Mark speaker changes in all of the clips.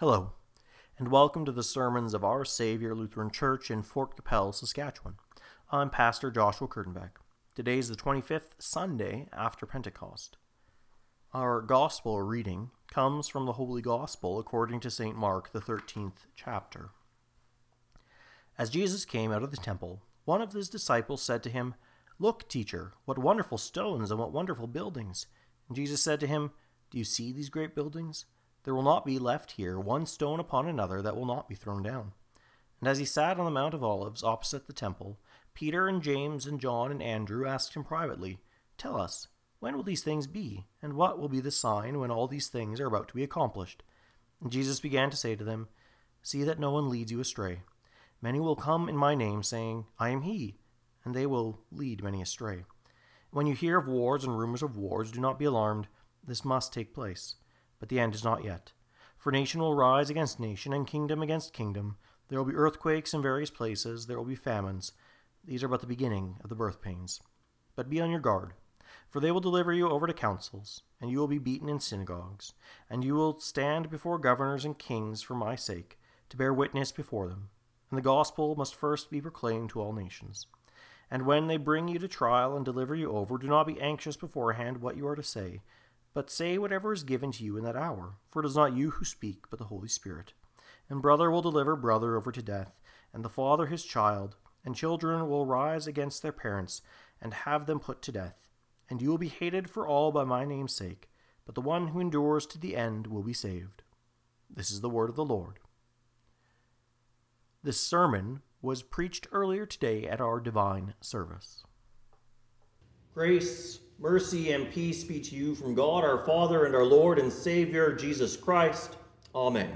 Speaker 1: Hello, and welcome to the sermons of Our Savior Lutheran Church in Fort Qu'Appelle, Saskatchewan. I'm Pastor Joshua Kurtenbach. Today is the 25th Sunday after Pentecost. Our Gospel reading comes from the Holy Gospel according to St. Mark, the 13th chapter. As Jesus came out of the temple, one of his disciples said to him, Look, teacher, what wonderful stones and what wonderful buildings. And Jesus said to him, Do you see these great buildings? There will not be left here one stone upon another that will not be thrown down. And as he sat on the Mount of Olives opposite the temple, Peter and James and John and Andrew asked him privately, Tell us, when will these things be? And what will be the sign when all these things are about to be accomplished? And Jesus began to say to them, See that no one leads you astray. Many will come in my name, saying, I am he, and they will lead many astray. When you hear of wars and rumors of wars, do not be alarmed. This must take place but the end is not yet. For nation will rise against nation, and kingdom against kingdom. There will be earthquakes in various places, there will be famines. These are but the beginning of the birth pains. But be on your guard, for they will deliver you over to councils, and you will be beaten in synagogues, and you will stand before governors and kings for my sake, to bear witness before them. And the gospel must first be proclaimed to all nations. And when they bring you to trial and deliver you over, do not be anxious beforehand what you are to say but say whatever is given to you in that hour, for it is not you who speak, but the Holy Spirit. And brother will deliver brother over to death, and the father his child, and children will rise against their parents, and have them put to death. And you will be hated for all by my name's sake, but the one who endures to the end will be saved. This is the word of the Lord. This sermon was preached earlier today at our divine service. Grace Mercy and peace be to you from God our Father and our Lord and Savior Jesus Christ. Amen.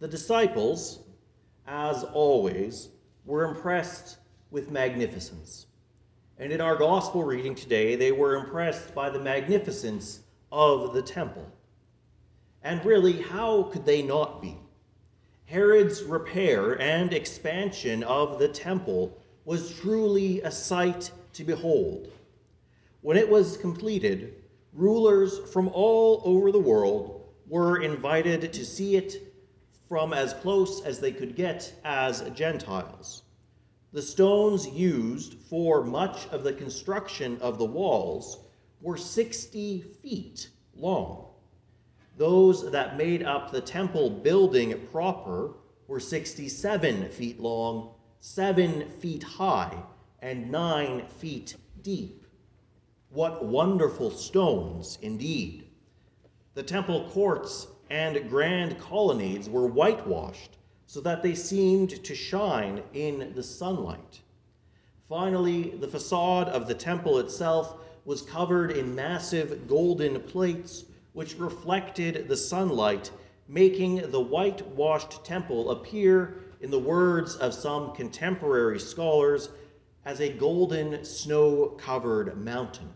Speaker 1: The disciples, as always, were impressed with magnificence. And in our gospel reading today, they were impressed by the magnificence of the temple. And really, how could they not be? Herod's repair and expansion of the temple was truly a sight to behold. When it was completed, rulers from all over the world were invited to see it from as close as they could get as Gentiles. The stones used for much of the construction of the walls were 60 feet long. Those that made up the temple building proper were 67 feet long, 7 feet high, and nine feet deep. What wonderful stones, indeed! The temple courts and grand colonnades were whitewashed so that they seemed to shine in the sunlight. Finally, the facade of the temple itself was covered in massive golden plates which reflected the sunlight, making the whitewashed temple appear, in the words of some contemporary scholars, as a golden snow covered mountain.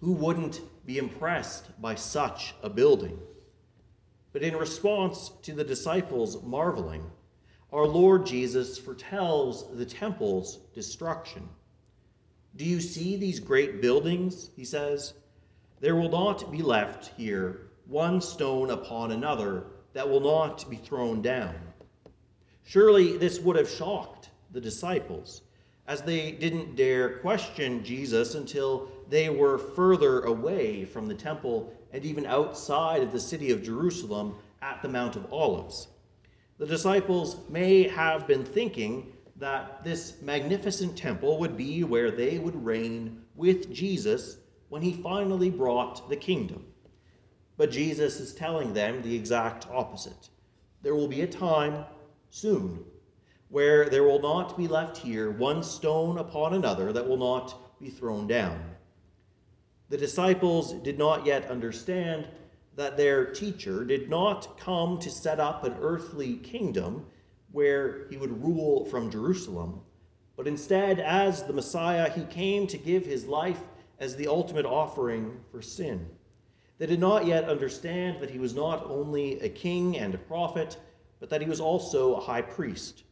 Speaker 1: Who wouldn't be impressed by such a building? But in response to the disciples' marveling, our Lord Jesus foretells the temple's destruction. Do you see these great buildings? He says. There will not be left here one stone upon another that will not be thrown down. Surely this would have shocked the disciples as they didn't dare question Jesus until they were further away from the temple and even outside of the city of Jerusalem at the Mount of Olives. The disciples may have been thinking that this magnificent temple would be where they would reign with Jesus when he finally brought the kingdom. But Jesus is telling them the exact opposite. There will be a time soon where there will not be left here one stone upon another that will not be thrown down. The disciples did not yet understand that their teacher did not come to set up an earthly kingdom where he would rule from Jerusalem, but instead, as the Messiah, he came to give his life as the ultimate offering for sin. They did not yet understand that he was not only a king and a prophet, but that he was also a high priest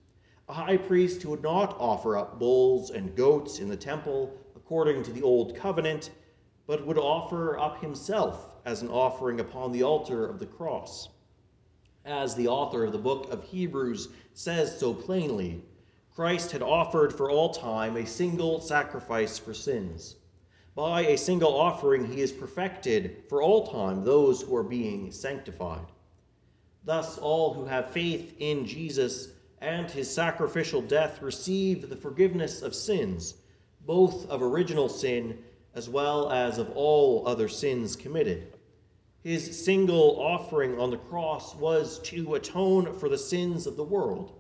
Speaker 1: a high priest who would not offer up bulls and goats in the temple according to the old covenant, but would offer up himself as an offering upon the altar of the cross. As the author of the book of Hebrews says so plainly, Christ had offered for all time a single sacrifice for sins. By a single offering, he has perfected for all time those who are being sanctified. Thus, all who have faith in Jesus and his sacrificial death receive the forgiveness of sins, both of original sin as well as of all other sins committed. His single offering on the cross was to atone for the sins of the world,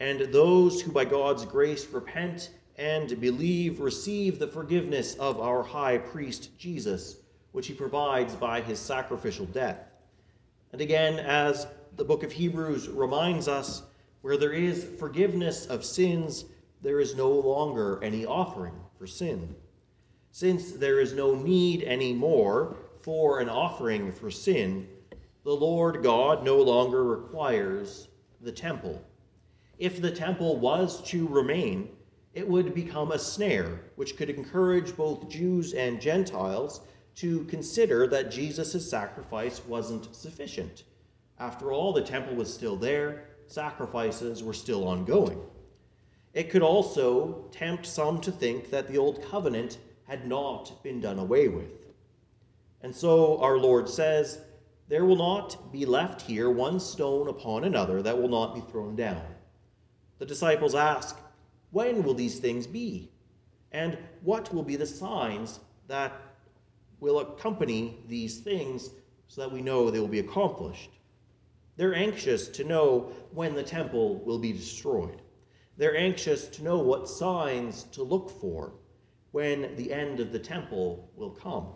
Speaker 1: and those who by God's grace repent and believe receive the forgiveness of our high priest Jesus, which he provides by his sacrificial death. And again, as the book of Hebrews reminds us, where there is forgiveness of sins, there is no longer any offering for sin. Since there is no need anymore for an offering for sin, the Lord God no longer requires the temple. If the temple was to remain, it would become a snare which could encourage both Jews and Gentiles to consider that Jesus' sacrifice wasn't sufficient. After all, the temple was still there, sacrifices were still ongoing. It could also tempt some to think that the old covenant had not been done away with. And so our Lord says, There will not be left here one stone upon another that will not be thrown down. The disciples ask, when will these things be? And what will be the signs that will accompany these things so that we know they will be accomplished? They're anxious to know when the temple will be destroyed. They're anxious to know what signs to look for when the end of the temple will come.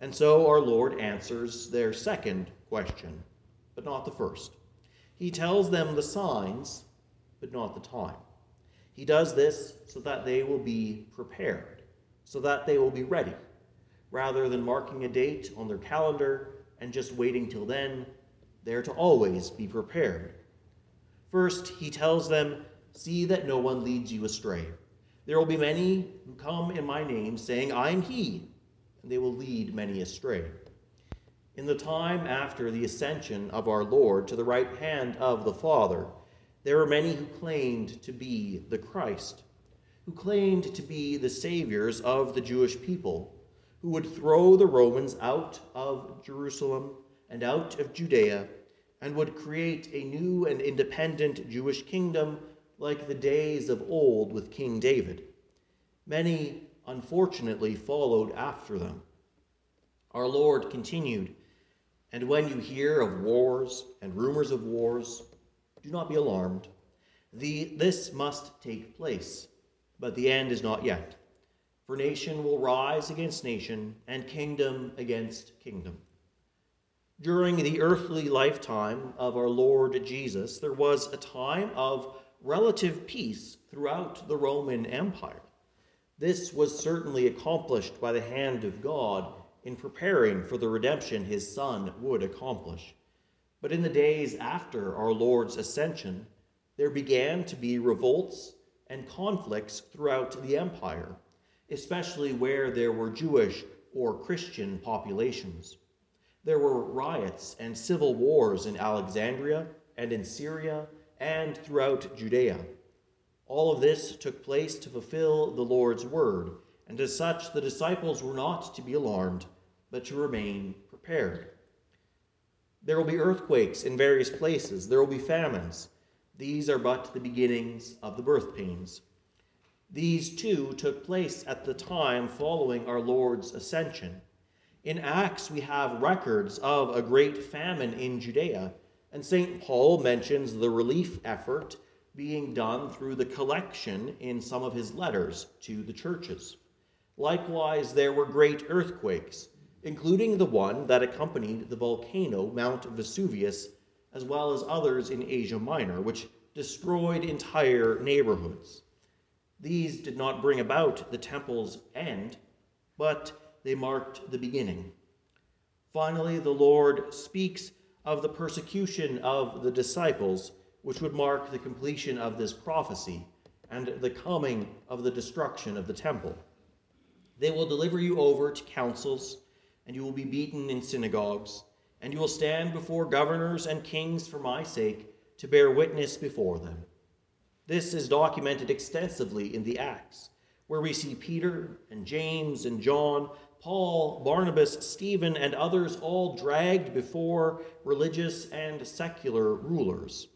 Speaker 1: And so our Lord answers their second question, but not the first. He tells them the signs, but not the time. He does this so that they will be prepared, so that they will be ready, rather than marking a date on their calendar and just waiting till then. They're to always be prepared. First, he tells them, See that no one leads you astray. There will be many who come in my name, saying, I am he, and they will lead many astray. In the time after the ascension of our Lord to the right hand of the Father, there were many who claimed to be the Christ, who claimed to be the saviors of the Jewish people, who would throw the Romans out of Jerusalem and out of Judea, and would create a new and independent Jewish kingdom like the days of old with King David. Many, unfortunately, followed after them. Our Lord continued, And when you hear of wars and rumors of wars, do not be alarmed. The, this must take place, but the end is not yet. For nation will rise against nation, and kingdom against kingdom. During the earthly lifetime of our Lord Jesus, there was a time of relative peace throughout the Roman Empire. This was certainly accomplished by the hand of God in preparing for the redemption his Son would accomplish. But in the days after our Lord's ascension, there began to be revolts and conflicts throughout the empire, especially where there were Jewish or Christian populations. There were riots and civil wars in Alexandria and in Syria and throughout Judea. All of this took place to fulfill the Lord's word, and as such, the disciples were not to be alarmed, but to remain prepared. There will be earthquakes in various places. There will be famines. These are but the beginnings of the birth pains. These too took place at the time following our Lord's ascension. In Acts, we have records of a great famine in Judea, and St. Paul mentions the relief effort being done through the collection in some of his letters to the churches. Likewise, there were great earthquakes including the one that accompanied the volcano Mount Vesuvius, as well as others in Asia Minor, which destroyed entire neighborhoods. These did not bring about the temple's end, but they marked the beginning. Finally, the Lord speaks of the persecution of the disciples, which would mark the completion of this prophecy and the coming of the destruction of the temple. They will deliver you over to councils and you will be beaten in synagogues, and you will stand before governors and kings for my sake to bear witness before them. This is documented extensively in the Acts, where we see Peter and James and John, Paul, Barnabas, Stephen, and others all dragged before religious and secular rulers.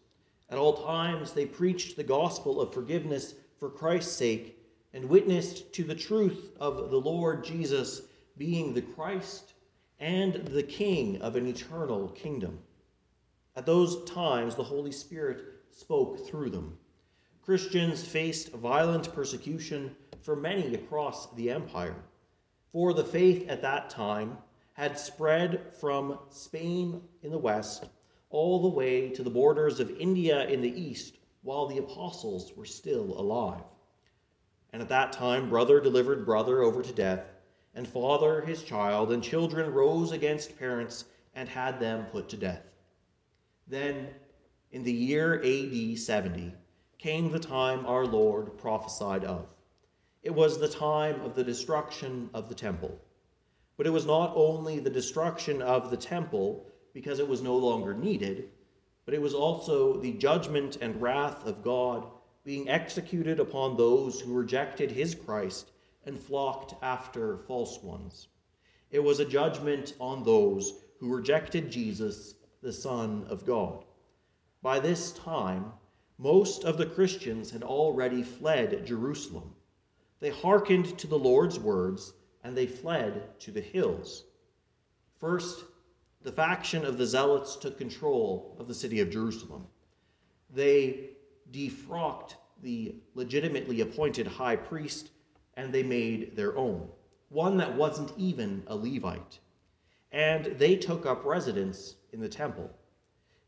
Speaker 1: At all times, they preached the gospel of forgiveness for Christ's sake and witnessed to the truth of the Lord Jesus being the Christ and the King of an eternal kingdom. At those times, the Holy Spirit spoke through them. Christians faced violent persecution for many across the empire, for the faith at that time had spread from Spain in the west all the way to the borders of India in the east while the apostles were still alive. And at that time, brother delivered brother over to death, and father his child, and children rose against parents and had them put to death. Then, in the year AD 70, came the time our Lord prophesied of. It was the time of the destruction of the temple. But it was not only the destruction of the temple because it was no longer needed, but it was also the judgment and wrath of God being executed upon those who rejected his Christ and flocked after false ones. It was a judgment on those who rejected Jesus, the Son of God. By this time, most of the Christians had already fled Jerusalem. They hearkened to the Lord's words and they fled to the hills. First, the faction of the Zealots took control of the city of Jerusalem. They defrocked the legitimately appointed high priest and they made their own, one that wasn't even a Levite. And they took up residence in the temple.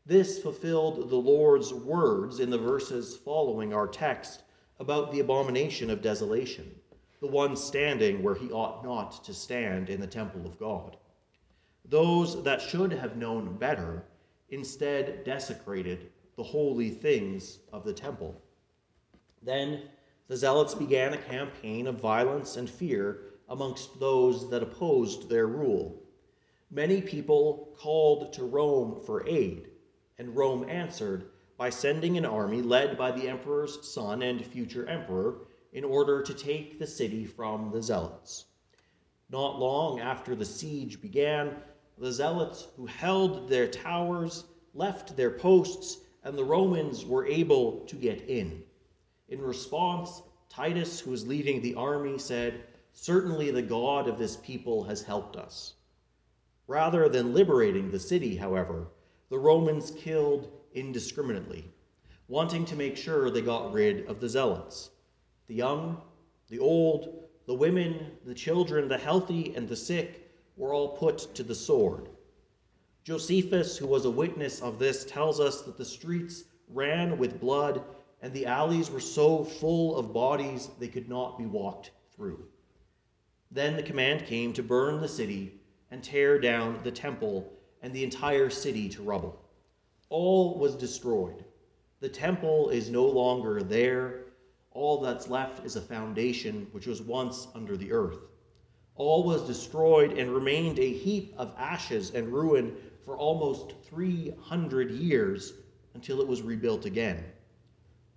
Speaker 1: This fulfilled the Lord's words in the verses following our text about the abomination of desolation, the one standing where he ought not to stand in the temple of God. Those that should have known better instead desecrated the holy things of the temple. Then the Zealots began a campaign of violence and fear amongst those that opposed their rule. Many people called to Rome for aid, and Rome answered by sending an army led by the emperor's son and future emperor in order to take the city from the Zealots. Not long after the siege began, the Zealots who held their towers left their posts, and the Romans were able to get in. In response, Titus, who was leading the army, said, Certainly the God of this people has helped us. Rather than liberating the city, however, the Romans killed indiscriminately, wanting to make sure they got rid of the zealots. The young, the old, the women, the children, the healthy, and the sick were all put to the sword. Josephus, who was a witness of this, tells us that the streets ran with blood and the alleys were so full of bodies they could not be walked through. Then the command came to burn the city and tear down the temple and the entire city to rubble. All was destroyed. The temple is no longer there. All that's left is a foundation which was once under the earth. All was destroyed and remained a heap of ashes and ruin for almost 300 years until it was rebuilt again.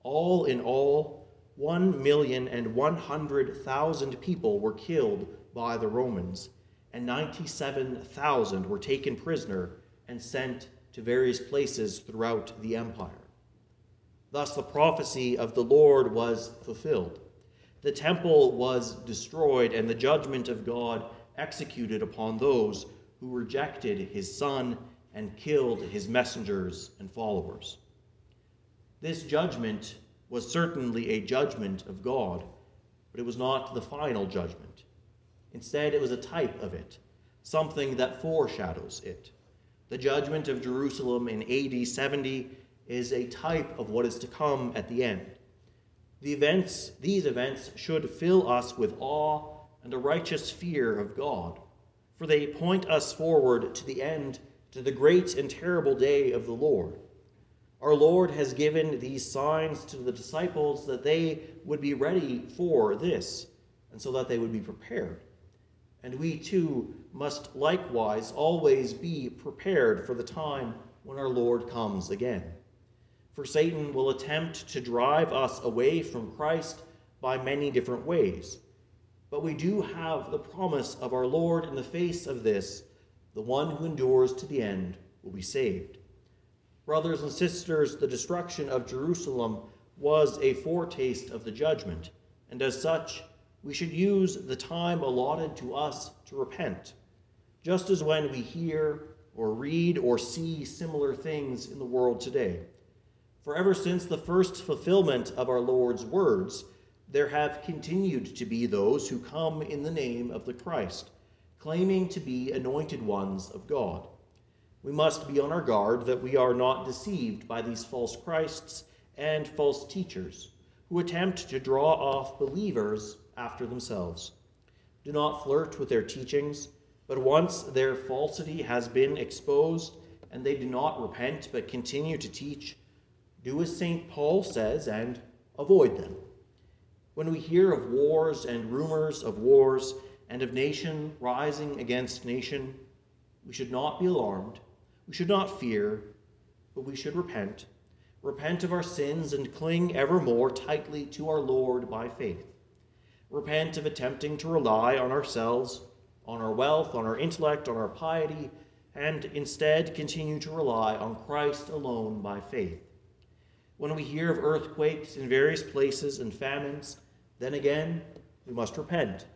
Speaker 1: All in all, one million and one hundred thousand people were killed by the Romans, and 97,000 were taken prisoner and sent to various places throughout the empire. Thus, the prophecy of the Lord was fulfilled. The temple was destroyed, and the judgment of God executed upon those who rejected his Son and killed his messengers and followers. This judgment was certainly a judgment of God, but it was not the final judgment. Instead, it was a type of it, something that foreshadows it. The judgment of Jerusalem in AD 70 is a type of what is to come at the end. The events, these events should fill us with awe and a righteous fear of God, for they point us forward to the end, to the great and terrible day of the Lord. Our Lord has given these signs to the disciples that they would be ready for this, and so that they would be prepared. And we too must likewise always be prepared for the time when our Lord comes again. For Satan will attempt to drive us away from Christ by many different ways. But we do have the promise of our Lord in the face of this the one who endures to the end will be saved. Brothers and sisters, the destruction of Jerusalem was a foretaste of the judgment, and as such, we should use the time allotted to us to repent, just as when we hear or read or see similar things in the world today. For ever since the first fulfillment of our Lord's words, there have continued to be those who come in the name of the Christ, claiming to be anointed ones of God. We must be on our guard that we are not deceived by these false Christs and false teachers who attempt to draw off believers after themselves. Do not flirt with their teachings, but once their falsity has been exposed and they do not repent but continue to teach, do as St. Paul says and avoid them. When we hear of wars and rumors of wars and of nation rising against nation, we should not be alarmed, we should not fear, but we should repent. Repent of our sins and cling ever more tightly to our Lord by faith. Repent of attempting to rely on ourselves, on our wealth, on our intellect, on our piety, and instead continue to rely on Christ alone by faith. When we hear of earthquakes in various places and famines, then again we must repent.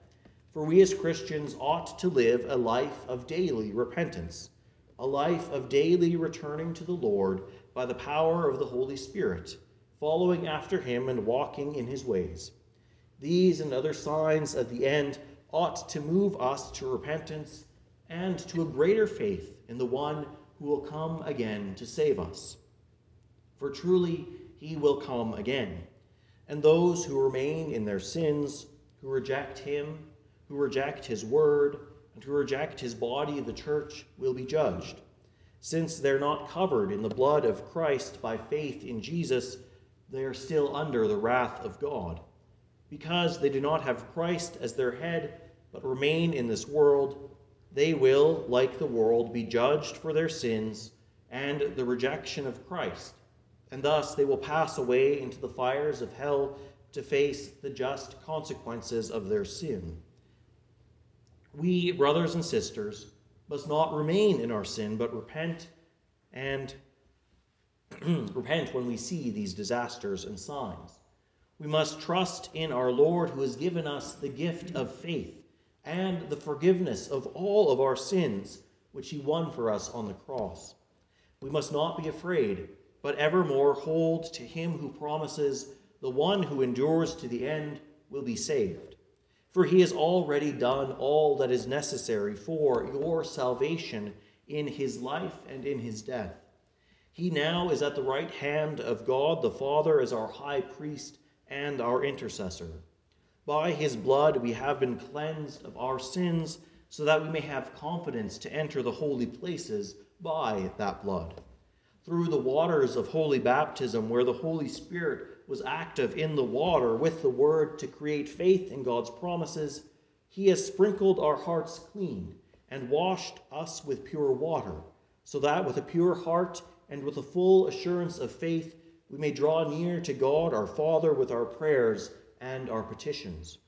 Speaker 1: For we as Christians ought to live a life of daily repentance, a life of daily returning to the Lord by the power of the Holy Spirit, following after him and walking in his ways. These and other signs of the end ought to move us to repentance and to a greater faith in the one who will come again to save us for truly he will come again. And those who remain in their sins, who reject him, who reject his word, and who reject his body, the church, will be judged. Since they're not covered in the blood of Christ by faith in Jesus, they are still under the wrath of God. Because they do not have Christ as their head, but remain in this world, they will, like the world, be judged for their sins and the rejection of Christ and thus they will pass away into the fires of hell to face the just consequences of their sin. We, brothers and sisters, must not remain in our sin, but repent and repent when we see these disasters and signs. We must trust in our Lord who has given us the gift of faith and the forgiveness of all of our sins, which he won for us on the cross. We must not be afraid but evermore hold to him who promises, The one who endures to the end will be saved. For he has already done all that is necessary for your salvation in his life and in his death. He now is at the right hand of God the Father as our high priest and our intercessor. By his blood we have been cleansed of our sins, so that we may have confidence to enter the holy places by that blood through the waters of holy baptism, where the Holy Spirit was active in the water with the word to create faith in God's promises, he has sprinkled our hearts clean and washed us with pure water, so that with a pure heart and with a full assurance of faith, we may draw near to God our Father with our prayers and our petitions.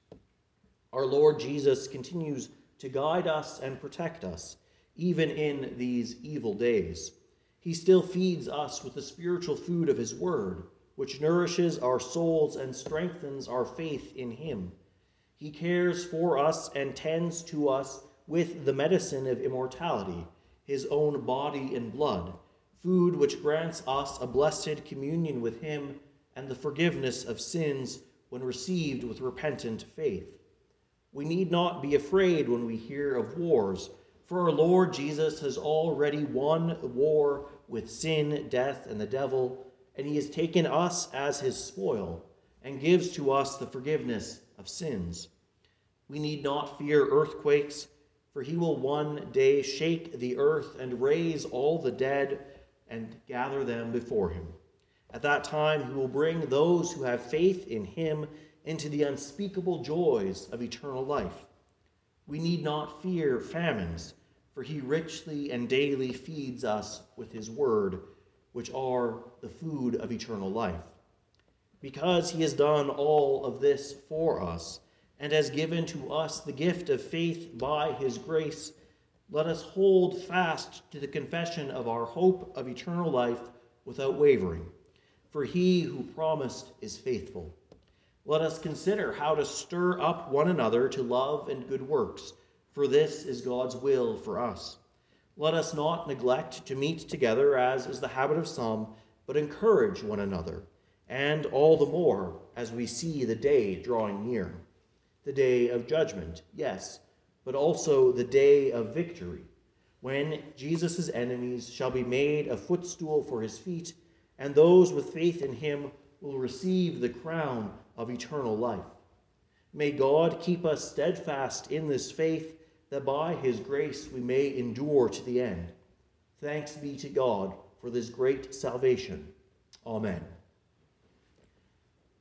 Speaker 1: Our Lord Jesus continues to guide us and protect us, even in these evil days. He still feeds us with the spiritual food of His Word, which nourishes our souls and strengthens our faith in Him. He cares for us and tends to us with the medicine of immortality, His own body and blood, food which grants us a blessed communion with Him and the forgiveness of sins when received with repentant faith. We need not be afraid when we hear of wars, for our Lord Jesus has already won war with sin, death, and the devil, and he has taken us as his spoil and gives to us the forgiveness of sins. We need not fear earthquakes, for he will one day shake the earth and raise all the dead and gather them before him. At that time, he will bring those who have faith in him into the unspeakable joys of eternal life. we need not fear famines, for he richly and daily feeds us with his word, which are the food of eternal life. Because he has done all of this for us, and has given to us the gift of faith by his grace, let us hold fast to the confession of our hope of eternal life without wavering. For he who promised is faithful. Let us consider how to stir up one another to love and good works, for this is God's will for us. Let us not neglect to meet together, as is the habit of some, but encourage one another, and all the more as we see the day drawing near the day of judgment, yes, but also the day of victory, when Jesus' enemies shall be made a footstool for his feet, and those with faith in him will receive the crown of eternal life. May God keep us steadfast in this faith, that by his grace we may endure to the end. Thanks be to God for this great salvation. Amen.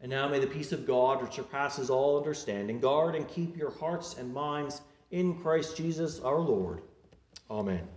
Speaker 1: And now may the peace of God, which surpasses all understanding, guard and keep your hearts and minds in Christ Jesus our Lord. Amen.